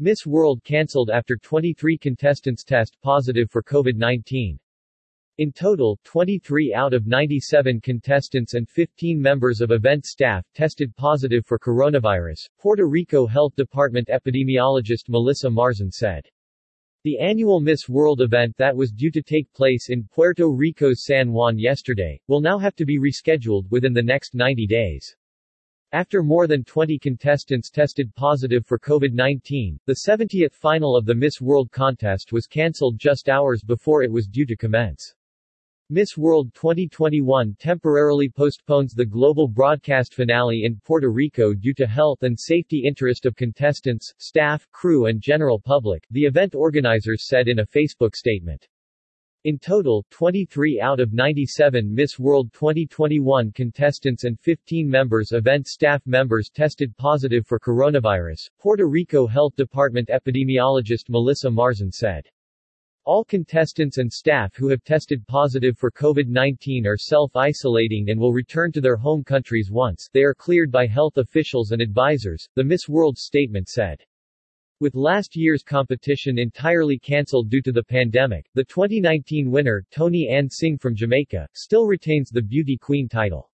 Miss World cancelled after 23 contestants test positive for COVID-19. In total, 23 out of 97 contestants and 15 members of event staff tested positive for coronavirus, Puerto Rico Health Department epidemiologist Melissa Marzan said. The annual Miss World event that was due to take place in Puerto Rico's San Juan yesterday, will now have to be rescheduled within the next 90 days. After more than 20 contestants tested positive for COVID-19, the 70th final of the Miss World contest was cancelled just hours before it was due to commence. Miss World 2021 temporarily postpones the global broadcast finale in Puerto Rico due to health and safety interest of contestants, staff, crew and general public, the event organizers said in a Facebook statement. In total, 23 out of 97 Miss World 2021 contestants and 15 members event staff members tested positive for coronavirus, Puerto Rico Health Department epidemiologist Melissa Marzan said. All contestants and staff who have tested positive for COVID-19 are self-isolating and will return to their home countries once they are cleared by health officials and advisors, the Miss World statement said. With last year's competition entirely cancelled due to the pandemic, the 2019 winner, Toni-Ann Singh from Jamaica, still retains the Beauty Queen title.